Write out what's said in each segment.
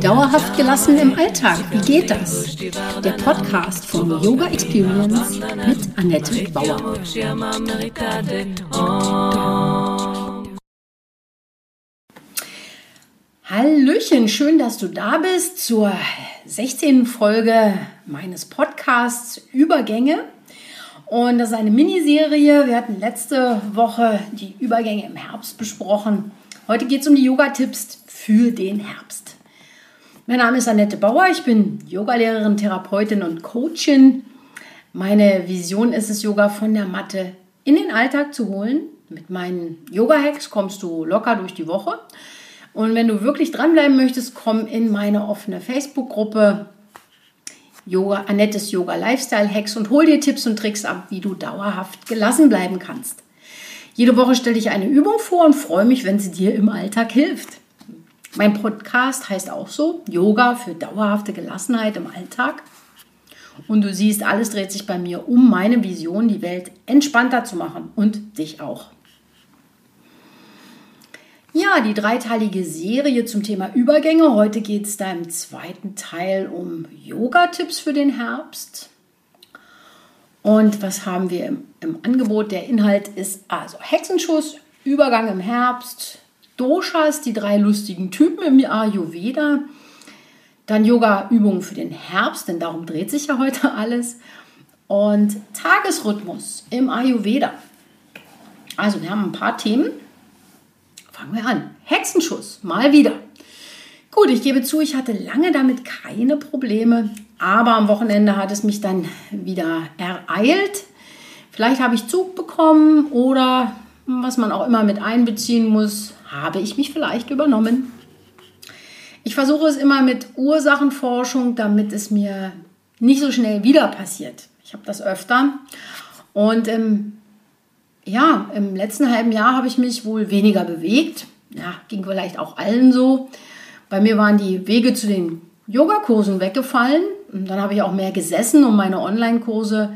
Dauerhaft gelassen im Alltag, wie geht das? Der Podcast von Yoga Experience mit Annette Bauer. Hallöchen, schön, dass du da bist zur 16. Folge meines Podcasts Übergänge. Und das ist eine Miniserie. Wir hatten letzte Woche die Übergänge im Herbst besprochen. Heute geht es um die Yoga-Tipps für den Herbst. Mein Name ist Annette Bauer. Ich bin Yogalehrerin, Therapeutin und Coachin. Meine Vision ist es, Yoga von der Matte in den Alltag zu holen. Mit meinen Yoga-Hacks kommst du locker durch die Woche. Und wenn du wirklich dranbleiben möchtest, komm in meine offene Facebook-Gruppe Yoga, Annettes Yoga Lifestyle Hacks und hol dir Tipps und Tricks ab, wie du dauerhaft gelassen bleiben kannst. Jede Woche stelle ich eine Übung vor und freue mich, wenn sie dir im Alltag hilft. Mein Podcast heißt auch so, Yoga für dauerhafte Gelassenheit im Alltag. Und du siehst, alles dreht sich bei mir um meine Vision, die Welt entspannter zu machen und dich auch. Ja, die dreiteilige Serie zum Thema Übergänge. Heute geht es da im zweiten Teil um Yoga-Tipps für den Herbst. Und was haben wir im, im, Angebot? Der Inhalt ist also Hexenschuss, Übergang im Herbst, Doshas, die drei lustigen Typen im Ayurveda, dann Yoga-Übungen für den Herbst, denn darum dreht sich ja heute alles, und Tagesrhythmus im Ayurveda. Also wir haben ein paar Themen Fangen wir an. Hexenschuss, mal wieder. Gut, ich gebe zu, ich hatte lange damit keine Probleme, aber am Wochenende hat es mich dann wieder ereilt. Vielleicht habe ich Zug bekommen oder was man auch immer mit einbeziehen muss, habe ich mich vielleicht übernommen. Ich versuche es immer mit Ursachenforschung, damit es mir nicht so schnell wieder passiert. Ich habe das öfter. Und im ja, im letzten halben Jahr habe ich mich wohl weniger bewegt. Ja, ging vielleicht auch allen so. Bei mir waren die Wege zu den Yogakursen weggefallen. Und dann habe ich auch mehr gesessen, um meine Online-Kurse,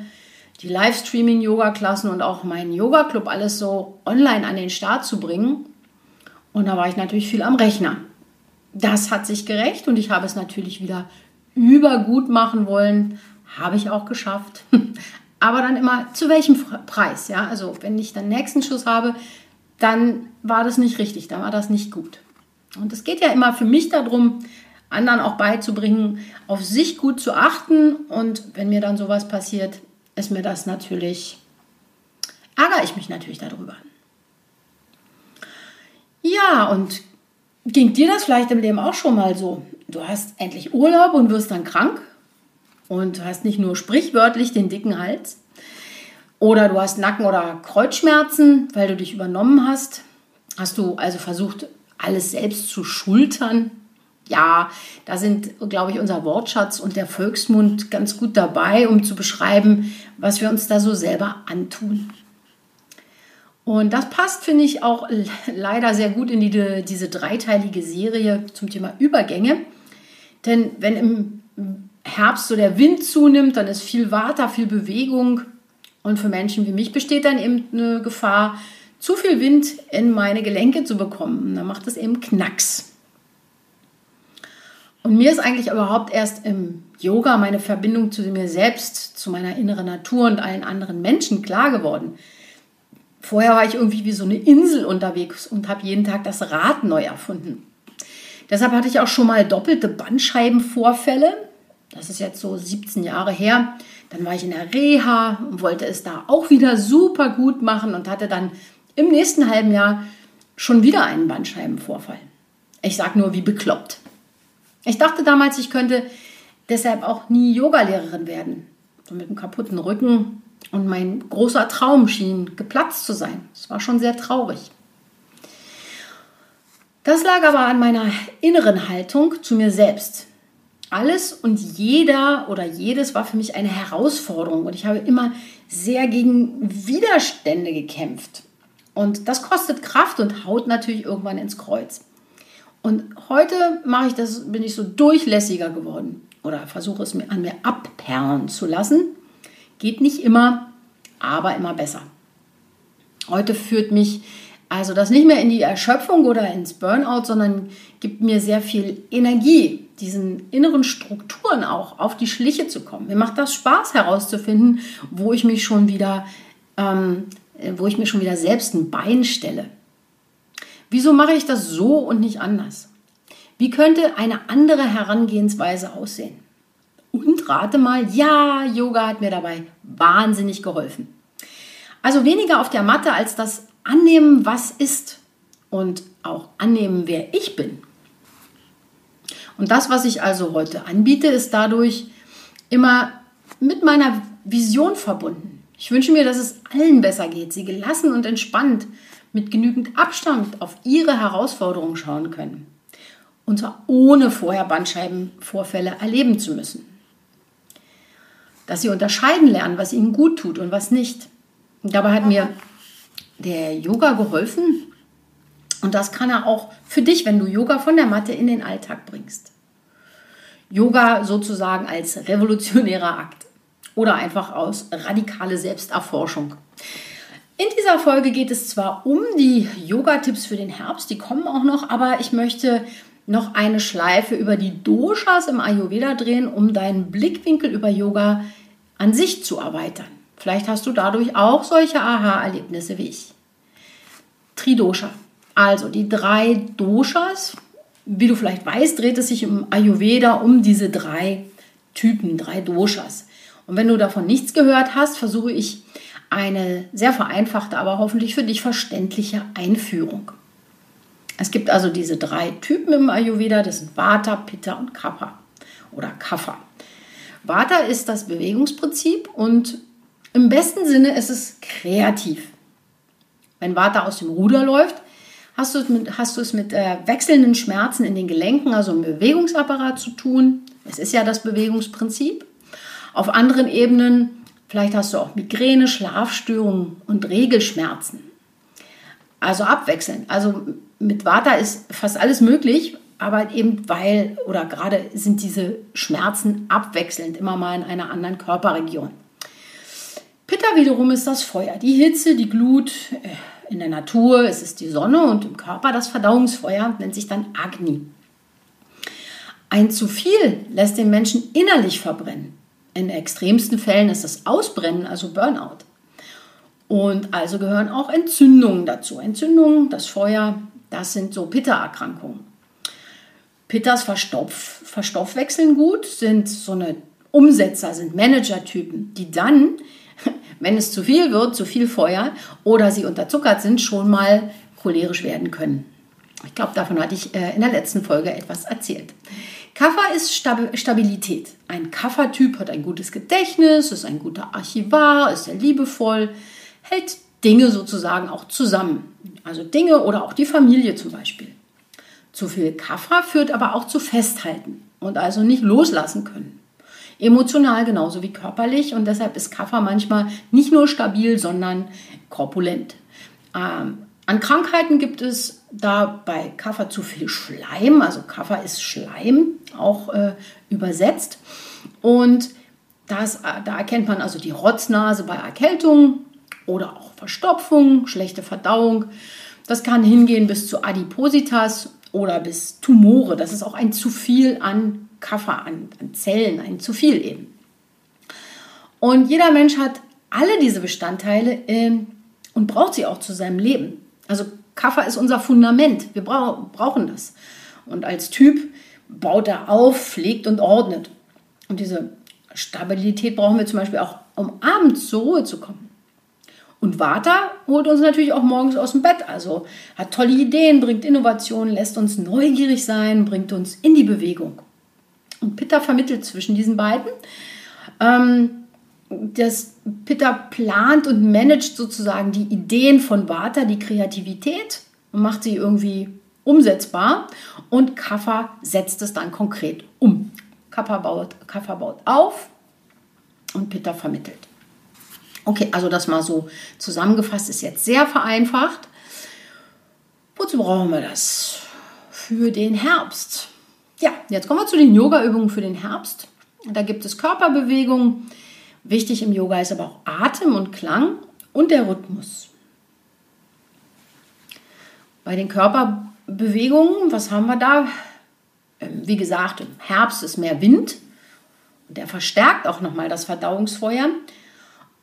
die Livestreaming-Yoga-Klassen und auch meinen Yoga-Club alles so online an den Start zu bringen. Und da war ich natürlich viel am Rechner. Das hat sich gerecht und ich habe es natürlich wieder übergut machen wollen. Habe ich auch geschafft. aber dann immer zu welchem Preis, ja? Also wenn ich den nächsten Schuss habe, dann war das nicht richtig, dann war das nicht gut. Und es geht ja immer für mich darum, anderen auch beizubringen, auf sich gut zu achten. Und wenn mir dann sowas passiert, ist mir das natürlich, ärgere ich mich natürlich darüber. Ja, und ging dir das vielleicht im Leben auch schon mal so? Du hast endlich Urlaub und wirst dann krank und hast nicht nur sprichwörtlich den dicken Hals. Oder du hast Nacken- oder Kreuzschmerzen, weil du dich übernommen hast. Hast du also versucht, alles selbst zu schultern? Ja, da sind, glaube ich, unser Wortschatz und der Volksmund ganz gut dabei, um zu beschreiben, was wir uns da so selber antun. Und das passt, finde ich, auch leider sehr gut in die, diese dreiteilige Serie zum Thema Übergänge. Denn wenn im Herbst so der Wind zunimmt, dann ist viel Water, viel Bewegung. Und für Menschen wie mich besteht dann eben eine Gefahr, zu viel Wind in meine Gelenke zu bekommen. dann macht es eben Knacks. Und mir ist eigentlich überhaupt erst im Yoga meine Verbindung zu mir selbst, zu meiner inneren Natur und allen anderen Menschen klar geworden. Vorher war ich irgendwie wie so eine Insel unterwegs und habe jeden Tag das Rad neu erfunden. Deshalb hatte ich auch schon mal doppelte Bandscheibenvorfälle das ist jetzt so 17 Jahre her. Dann war ich in der Reha und wollte es da auch wieder super gut machen und hatte dann im nächsten halben Jahr schon wieder einen Bandscheibenvorfall. Ich sage nur, wie bekloppt. Ich dachte damals, ich könnte deshalb auch nie Yogalehrerin werden. So mit einem kaputten Rücken. Und mein großer Traum schien geplatzt zu sein. Es war schon sehr traurig. Das lag aber an meiner inneren Haltung zu mir selbst alles und jeder oder jedes war für mich eine Herausforderung und ich habe immer sehr gegen Widerstände gekämpft. Und das kostet Kraft und haut natürlich irgendwann ins Kreuz. Und heute mache ich das, bin ich so durchlässiger geworden oder versuche es mir an mir abperlen zu lassen. Geht nicht immer, aber immer besser. Heute führt mich Also das nicht mehr in die Erschöpfung oder ins Burnout, sondern gibt mir sehr viel Energie, diesen inneren Strukturen auch auf die Schliche zu kommen. Mir macht das Spaß herauszufinden, wo ich mich schon wieder, ähm, wo ich mir schon wieder selbst ein Bein stelle. Wieso mache ich das so und nicht anders? Wie könnte eine andere Herangehensweise aussehen? Und rate mal, ja, Yoga hat mir dabei wahnsinnig geholfen. Also weniger auf der Matte als das Annehmen, was ist und auch annehmen, wer ich bin. Und das, was ich also heute anbiete, ist dadurch immer mit meiner Vision verbunden. Ich wünsche mir, dass es allen besser geht, sie gelassen und entspannt mit genügend Abstand auf ihre Herausforderungen schauen können. Und zwar ohne vorher Bandscheibenvorfälle erleben zu müssen. Dass sie unterscheiden lernen, was ihnen gut tut und was nicht. Und dabei hat mir der Yoga geholfen. Und das kann er auch für dich, wenn du Yoga von der Matte in den Alltag bringst. Yoga sozusagen als revolutionärer Akt oder einfach aus radikale Selbsterforschung. In dieser Folge geht es zwar um die Yoga-Tipps für den Herbst, die kommen auch noch, aber ich möchte noch eine Schleife über die Doshas im Ayurveda drehen, um deinen Blickwinkel über Yoga an sich zu erweitern. Vielleicht hast du dadurch auch solche Aha-Erlebnisse wie ich. Tridosha. Also die drei Doshas. Wie du vielleicht weißt, dreht es sich im Ayurveda um diese drei Typen, drei Doshas. Und wenn du davon nichts gehört hast, versuche ich eine sehr vereinfachte, aber hoffentlich für dich verständliche Einführung. Es gibt also diese drei Typen im Ayurveda, das sind Vata, Pitta und Kapha oder Kapha. Vata ist das Bewegungsprinzip und im besten Sinne ist es kreativ. Wenn Vata aus dem Ruder läuft, hast du es mit, hast du es mit äh, wechselnden Schmerzen in den Gelenken, also im Bewegungsapparat zu tun. Es ist ja das Bewegungsprinzip. Auf anderen Ebenen, vielleicht hast du auch Migräne, Schlafstörungen und Regelschmerzen. Also abwechselnd. Also mit Vata ist fast alles möglich, aber eben weil oder gerade sind diese Schmerzen abwechselnd immer mal in einer anderen Körperregion. Pitta wiederum ist das Feuer, die Hitze, die Glut, äh, in der Natur ist es die Sonne und im Körper das Verdauungsfeuer, nennt sich dann Agni. Ein zu viel lässt den Menschen innerlich verbrennen. In extremsten Fällen ist das Ausbrennen, also Burnout. Und also gehören auch Entzündungen dazu. Entzündungen, das Feuer, das sind so Pitta-Erkrankungen. Pittas Verstopf, verstoffwechseln gut, sind so eine Umsetzer, sind Manager-Typen, die dann wenn es zu viel wird, zu viel Feuer oder sie unterzuckert sind, schon mal cholerisch werden können. Ich glaube, davon hatte ich äh, in der letzten Folge etwas erzählt. Kaffer ist Stabilität. Ein Kaffertyp hat ein gutes Gedächtnis, ist ein guter Archivar, ist sehr liebevoll, hält Dinge sozusagen auch zusammen. Also Dinge oder auch die Familie zum Beispiel. Zu viel Kaffer führt aber auch zu Festhalten und also nicht loslassen können. Emotional genauso wie körperlich und deshalb ist Kaffer manchmal nicht nur stabil, sondern korpulent. Ähm, an Krankheiten gibt es da bei Kaffer zu viel Schleim, also Kaffer ist Schleim, auch äh, übersetzt. Und das, äh, da erkennt man also die Rotznase bei Erkältung oder auch Verstopfung, schlechte Verdauung. Das kann hingehen bis zu Adipositas oder bis Tumore. Das ist auch ein zu viel an Kaffer, an, an Zellen, ein zu viel eben. Und jeder Mensch hat alle diese Bestandteile äh, und braucht sie auch zu seinem Leben. Also Kaffer ist unser Fundament. Wir bra brauchen das. Und als Typ baut er auf, pflegt und ordnet. Und diese Stabilität brauchen wir zum Beispiel auch, um abends zur Ruhe zu kommen. Und Vata holt uns natürlich auch morgens aus dem Bett. Also hat tolle Ideen, bringt Innovationen, lässt uns neugierig sein, bringt uns in die Bewegung. Und Pitta vermittelt zwischen diesen beiden. Ähm, das Pitta plant und managt sozusagen die Ideen von Vata, die Kreativität und macht sie irgendwie umsetzbar. Und Kapha setzt es dann konkret um. Kapha baut, Kapha baut auf und Pitta vermittelt. Okay, also das mal so zusammengefasst ist jetzt sehr vereinfacht. Wozu brauchen wir das? Für den Herbst. Ja, jetzt kommen wir zu den Yoga-Übungen für den Herbst. Da gibt es Körperbewegungen. Wichtig im Yoga ist aber auch Atem und Klang und der Rhythmus. Bei den Körperbewegungen, was haben wir da? Ähm, wie gesagt, im Herbst ist mehr Wind. Der verstärkt auch nochmal das Verdauungsfeuer.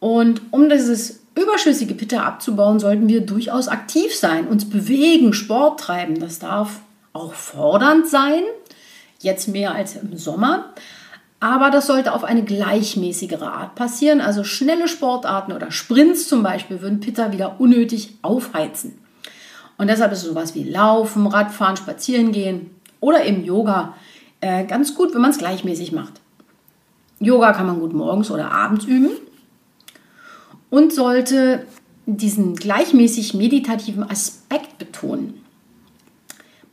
Und um dieses überschüssige Pitta abzubauen, sollten wir durchaus aktiv sein, uns bewegen, Sport treiben. Das darf auch fordernd sein, jetzt mehr als im Sommer. Aber das sollte auf eine gleichmäßigere Art passieren. Also schnelle Sportarten oder Sprints zum Beispiel würden Pitta wieder unnötig aufheizen. Und deshalb ist sowas wie Laufen, Radfahren, Spazieren gehen oder eben Yoga äh, ganz gut, wenn man es gleichmäßig macht. Yoga kann man gut morgens oder abends üben und sollte diesen gleichmäßig meditativen Aspekt betonen.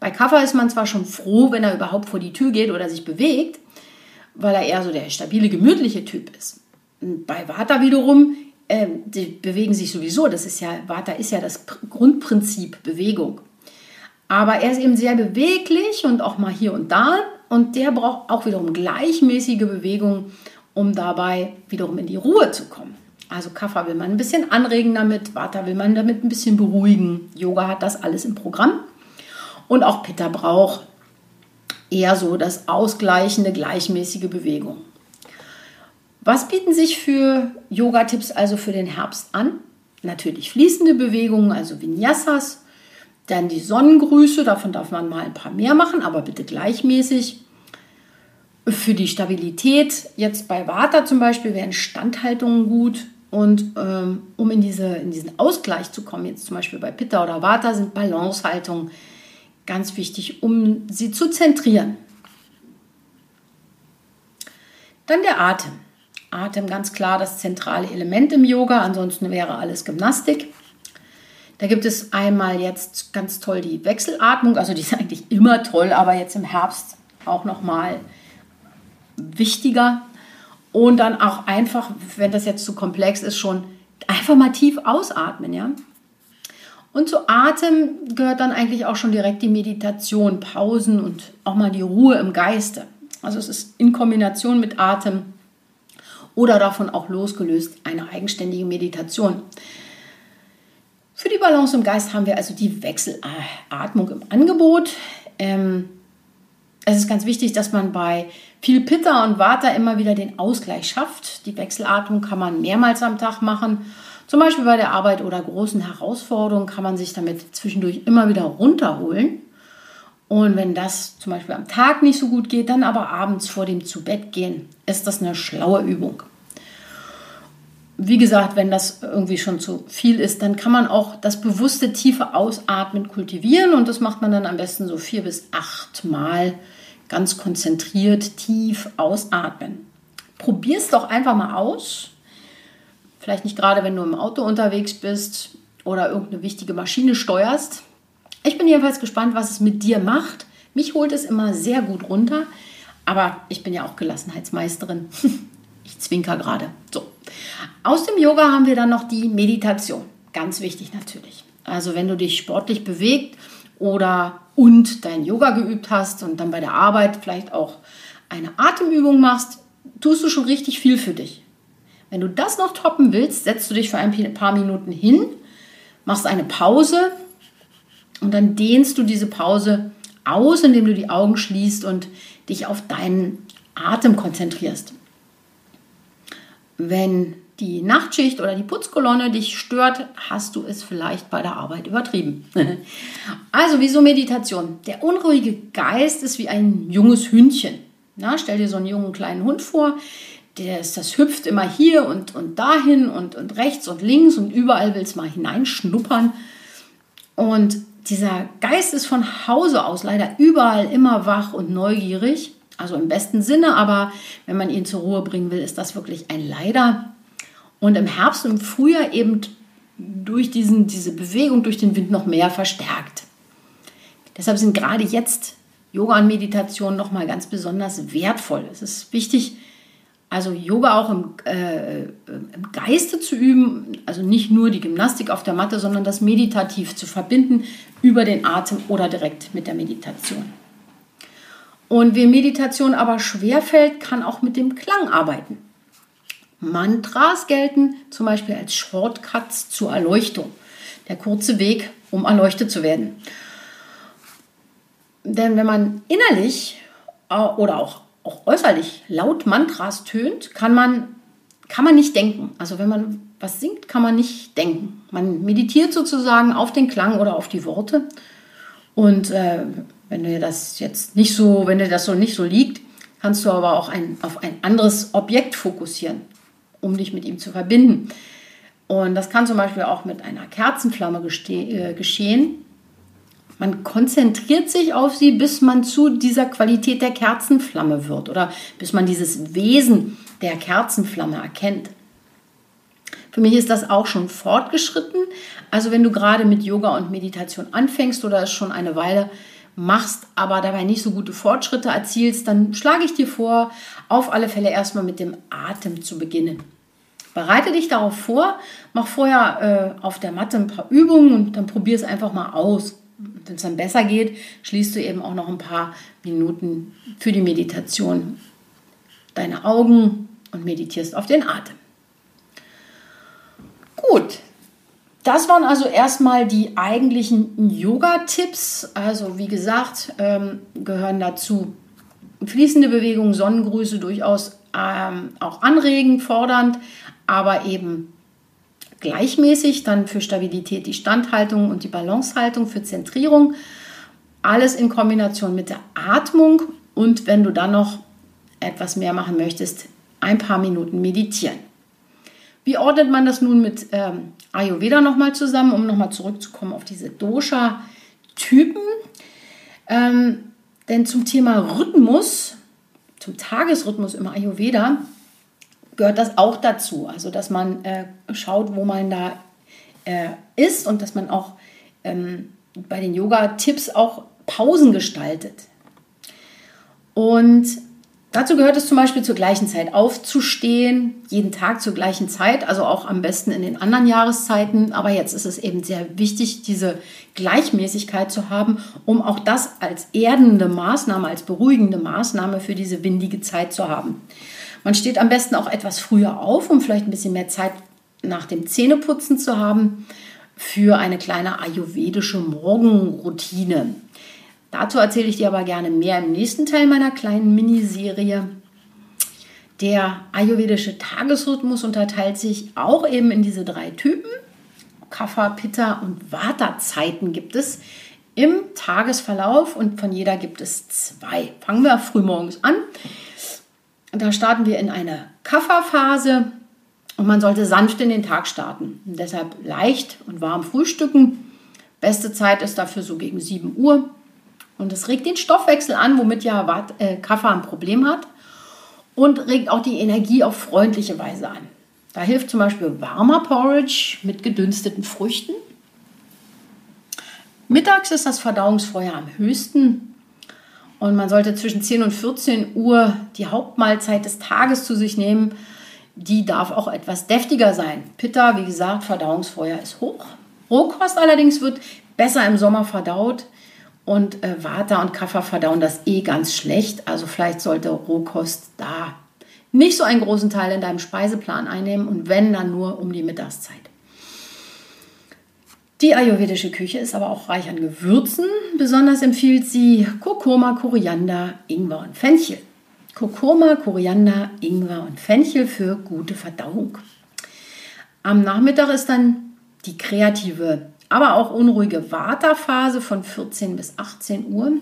Bei Kaffer ist man zwar schon froh, wenn er überhaupt vor die Tür geht oder sich bewegt, weil er eher so der stabile, gemütliche Typ ist. Bei Vata wiederum, äh, die bewegen sich sowieso, das ist ja, Vata ist ja das Grundprinzip Bewegung. Aber er ist eben sehr beweglich und auch mal hier und da und der braucht auch wiederum gleichmäßige Bewegung, um dabei wiederum in die Ruhe zu kommen. Also Kaffer will man ein bisschen anregen damit, Vata will man damit ein bisschen beruhigen. Yoga hat das alles im Programm. Und auch Pitta braucht eher so das ausgleichende, gleichmäßige Bewegung. Was bieten sich für Yoga-Tipps also für den Herbst an? Natürlich fließende Bewegungen, also Vinyasas. Dann die Sonnengrüße, davon darf man mal ein paar mehr machen, aber bitte gleichmäßig. Für die Stabilität, jetzt bei Vata zum Beispiel, wären Standhaltungen gut. Und ähm, um in, diese, in diesen Ausgleich zu kommen, jetzt zum Beispiel bei Pitta oder Vata, sind Balancehaltungen ganz wichtig, um sie zu zentrieren. Dann der Atem. Atem ganz klar das zentrale Element im Yoga, ansonsten wäre alles Gymnastik. Da gibt es einmal jetzt ganz toll die Wechselatmung, also die ist eigentlich immer toll, aber jetzt im Herbst auch noch mal wichtiger. Und dann auch einfach, wenn das jetzt zu komplex ist, schon einfach mal tief ausatmen, ja. Und zu Atem gehört dann eigentlich auch schon direkt die Meditation, Pausen und auch mal die Ruhe im Geiste. Also es ist in Kombination mit Atem oder davon auch losgelöst eine eigenständige Meditation. Für die Balance im Geist haben wir also die Wechselatmung im Angebot. Ähm, es ist ganz wichtig, dass man bei viel Pitta und Vata immer wieder den Ausgleich schafft. Die Wechselatmung kann man mehrmals am Tag machen. Zum Beispiel bei der Arbeit oder großen Herausforderungen kann man sich damit zwischendurch immer wieder runterholen. Und wenn das zum Beispiel am Tag nicht so gut geht, dann aber abends vor dem Zubettgehen ist das eine schlaue Übung. Wie gesagt, wenn das irgendwie schon zu viel ist, dann kann man auch das bewusste tiefe Ausatmen kultivieren und das macht man dann am besten so vier bis acht Mal ganz konzentriert tief ausatmen. Probier es doch einfach mal aus. Vielleicht nicht gerade, wenn du im Auto unterwegs bist oder irgendeine wichtige Maschine steuerst. Ich bin jedenfalls gespannt, was es mit dir macht. Mich holt es immer sehr gut runter, aber ich bin ja auch Gelassenheitsmeisterin. ich zwinker gerade. So. Aus dem Yoga haben wir dann noch die Meditation. Ganz wichtig natürlich. Also wenn du dich sportlich bewegt oder und dein Yoga geübt hast und dann bei der Arbeit vielleicht auch eine Atemübung machst, tust du schon richtig viel für dich. Wenn du das noch toppen willst, setzt du dich für ein paar Minuten hin, machst eine Pause und dann dehnst du diese Pause aus, indem du die Augen schließt und dich auf deinen Atem konzentrierst. Wenn die Nachtschicht oder die Putzkolonne dich stört, hast du es vielleicht bei der Arbeit übertrieben. also, wieso Meditation? Der unruhige Geist ist wie ein junges Hündchen. Na, stell dir so einen jungen kleinen Hund vor, ist, das hüpft immer hier und, und dahin und, und rechts und links und überall will es mal hineinschnuppern. Und dieser Geist ist von Hause aus leider überall immer wach und neugierig. Also im besten Sinne, aber wenn man ihn zur Ruhe bringen will, ist das wirklich ein Leider. Und im Herbst und im Frühjahr eben durch diesen, diese Bewegung durch den Wind noch mehr verstärkt. Deshalb sind gerade jetzt Yoga und Meditation nochmal ganz besonders wertvoll. Es ist wichtig, also Yoga auch im, äh, im, Geiste zu üben, also nicht nur die Gymnastik auf der Matte, sondern das meditativ zu verbinden über den Atem oder direkt mit der Meditation. Und wem Meditation aber schwerfällt, kann auch mit dem Klang arbeiten. Mantras gelten zum Beispiel als Shortcuts zur Erleuchtung. Der kurze Weg um erleuchtet zu werden. Denn wenn man innerlich äh, oder auch, auch äußerlich laut Mantras tönt, kann man, kann man nicht denken. Also wenn man was singt, kann man nicht denken. Man meditiert sozusagen auf den Klang oder auf die Worte. Und äh, wenn dir das jetzt nicht so, wenn dir das so nicht so liegt, kannst du aber auch ein, auf ein anderes Objekt fokussieren, um dich mit ihm zu verbinden. Und das kann zum Beispiel auch mit einer Kerzenflamme äh, geschehen. Man konzentriert sich auf sie, bis man zu dieser Qualität der Kerzenflamme wird oder bis man dieses Wesen der Kerzenflamme erkennt. Für mich ist das auch schon fortgeschritten. Also wenn du gerade mit Yoga und Meditation anfängst oder es schon eine Weile machst, aber dabei nicht so gute Fortschritte erzielst, dann schlage ich dir vor, auf alle Fälle erstmal mit dem Atem zu beginnen. Bereite dich darauf vor, mach vorher äh, auf der Matte ein paar Übungen und dann probier es einfach mal aus. Wenn es dann besser geht, schließt du eben auch noch ein paar Minuten für die Meditation deine Augen und meditierst auf den Atem. Gut, das waren also erstmal die eigentlichen Yoga-Tipps. Also wie gesagt, ähm, gehören dazu fließende Bewegungen, Sonnengrüße durchaus ähm, auch anregend, fordernd, aber eben gleichmäßig. Dann für Stabilität die Standhaltung und die Balancehaltung, für Zentrierung. Alles in Kombination mit der Atmung und wenn du dann noch etwas mehr machen möchtest, ein paar Minuten meditieren. Wie ordnet man das nun mit ähm, Ayurveda nochmal zusammen, um nochmal zurückzukommen auf diese Dosha-Typen? Ähm, denn zum Thema Rhythmus, zum Tagesrhythmus im Ayurveda, gehört das auch dazu. Also, dass man äh, schaut, wo man da äh, ist und dass man auch ähm, bei den Yoga-Tipps auch Pausen gestaltet. Und Dazu gehört es zum Beispiel zur gleichen Zeit aufzustehen, jeden Tag zur gleichen Zeit, also auch am besten in den anderen Jahreszeiten. Aber jetzt ist es eben sehr wichtig, diese Gleichmäßigkeit zu haben, um auch das als erdende Maßnahme, als beruhigende Maßnahme für diese windige Zeit zu haben. Man steht am besten auch etwas früher auf, um vielleicht ein bisschen mehr Zeit nach dem Zähneputzen zu haben für eine kleine ayurvedische Morgenroutine. Dazu erzähle ich dir aber gerne mehr im nächsten Teil meiner kleinen Miniserie. Der ayurvedische Tagesrhythmus unterteilt sich auch eben in diese drei Typen. Kapha, Pitta und Vata-Zeiten gibt es im Tagesverlauf und von jeder gibt es zwei. Fangen wir frühmorgens an. Da starten wir in eine Kapha-Phase und man sollte sanft in den Tag starten. Und deshalb leicht und warm frühstücken. Beste Zeit ist dafür so gegen 7 Uhr. Und es regt den Stoffwechsel an, womit ja äh, Kaffee ein Problem hat. Und regt auch die Energie auf freundliche Weise an. Da hilft zum Beispiel warmer Porridge mit gedünsteten Früchten. Mittags ist das Verdauungsfeuer am höchsten. Und man sollte zwischen 10 und 14 Uhr die Hauptmahlzeit des Tages zu sich nehmen. Die darf auch etwas deftiger sein. Pitta, wie gesagt, Verdauungsfeuer ist hoch. Rohkost allerdings wird besser im Sommer verdaut. Und äh, Vata und Kaffer verdauen das eh ganz schlecht. Also vielleicht sollte Rohkost da nicht so einen großen Teil in deinem Speiseplan einnehmen und wenn, dann nur um die Mittagszeit. Die ayurvedische Küche ist aber auch reich an Gewürzen. Besonders empfiehlt sie Kurkuma, Koriander, Ingwer und Fenchel. Kurkuma, Koriander, Ingwer und Fenchel für gute Verdauung. Am Nachmittag ist dann die kreative aber auch unruhige Vata-Phase von 14 bis 18 Uhr.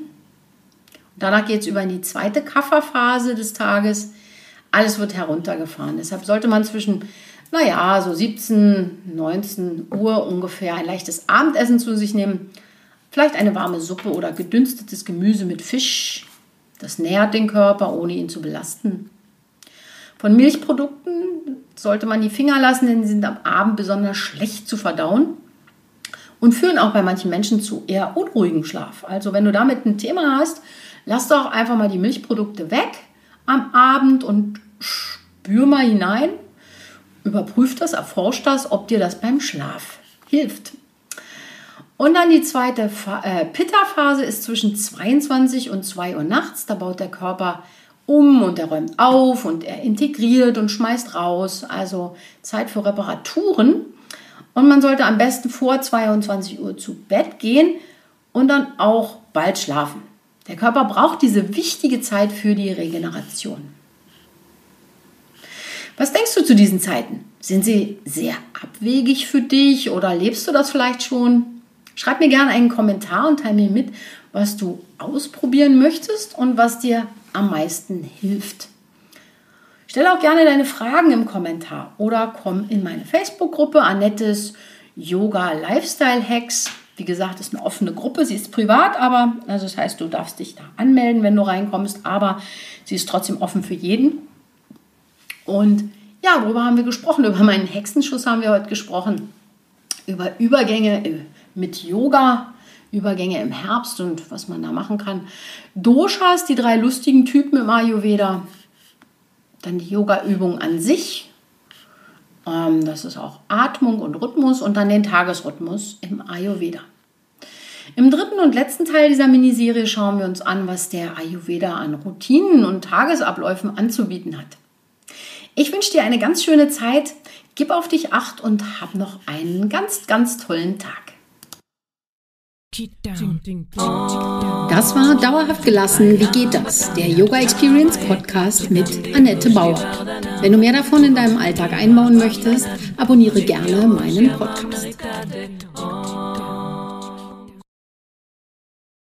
Danach geht es über in die zweite Kafferphase des Tages. Alles wird heruntergefahren. Deshalb sollte man zwischen, naja, so 17, 19 Uhr ungefähr ein leichtes Abendessen zu sich nehmen. Vielleicht eine warme Suppe oder gedünstetes Gemüse mit Fisch. Das nährt den Körper, ohne ihn zu belasten. Von Milchprodukten sollte man die Finger lassen, denn sie sind am Abend besonders schlecht zu verdauen und führen auch bei manchen Menschen zu eher unruhigem Schlaf. Also wenn du damit ein Thema hast, lass doch einfach mal die Milchprodukte weg am Abend und spür mal hinein, überprüf das, erforsch das, ob dir das beim Schlaf hilft. Und dann die zweite äh, Pitta-Phase ist zwischen 22 und 2 Uhr nachts. Da baut der Körper um und er räumt auf und er integriert und schmeißt raus. Also Zeit für Reparaturen. Und man sollte am besten vor 22 Uhr zu Bett gehen und dann auch bald schlafen. Der Körper braucht diese wichtige Zeit für die Regeneration. Was denkst du zu diesen Zeiten? Sind sie sehr abwegig für dich oder lebst du das vielleicht schon? Schreib mir gerne einen Kommentar und teile mir mit, was du ausprobieren möchtest und was dir am meisten hilft. Stell auch gerne deine Fragen im Kommentar oder komm in meine Facebook-Gruppe Annettes Yoga Lifestyle Hacks. Wie gesagt, ist eine offene Gruppe. Sie ist privat, aber also das heißt, du darfst dich da anmelden, wenn du reinkommst, aber sie ist trotzdem offen für jeden. Und ja, worüber haben wir gesprochen? Über meinen Hexenschuss haben wir heute gesprochen. Über Übergänge äh, mit Yoga, Übergänge im Herbst und was man da machen kann. Doshas, die drei lustigen Typen im Ayurveda. Dann die Yoga-Übung an sich. Ähm, das ist auch Atmung und Rhythmus und dann den Tagesrhythmus im Ayurveda. Im dritten und letzten Teil dieser Miniserie schauen wir uns an, was der Ayurveda an Routinen und Tagesabläufen anzubieten hat. Ich wünsche dir eine ganz schöne Zeit, gib auf dich acht und hab noch einen ganz, ganz tollen Tag. Das war Dauerhaft gelassen. Wie geht das? Der Yoga Experience Podcast mit Annette Bauer. Wenn du mehr davon in deinem Alltag einbauen möchtest, abonniere gerne meinen Podcast.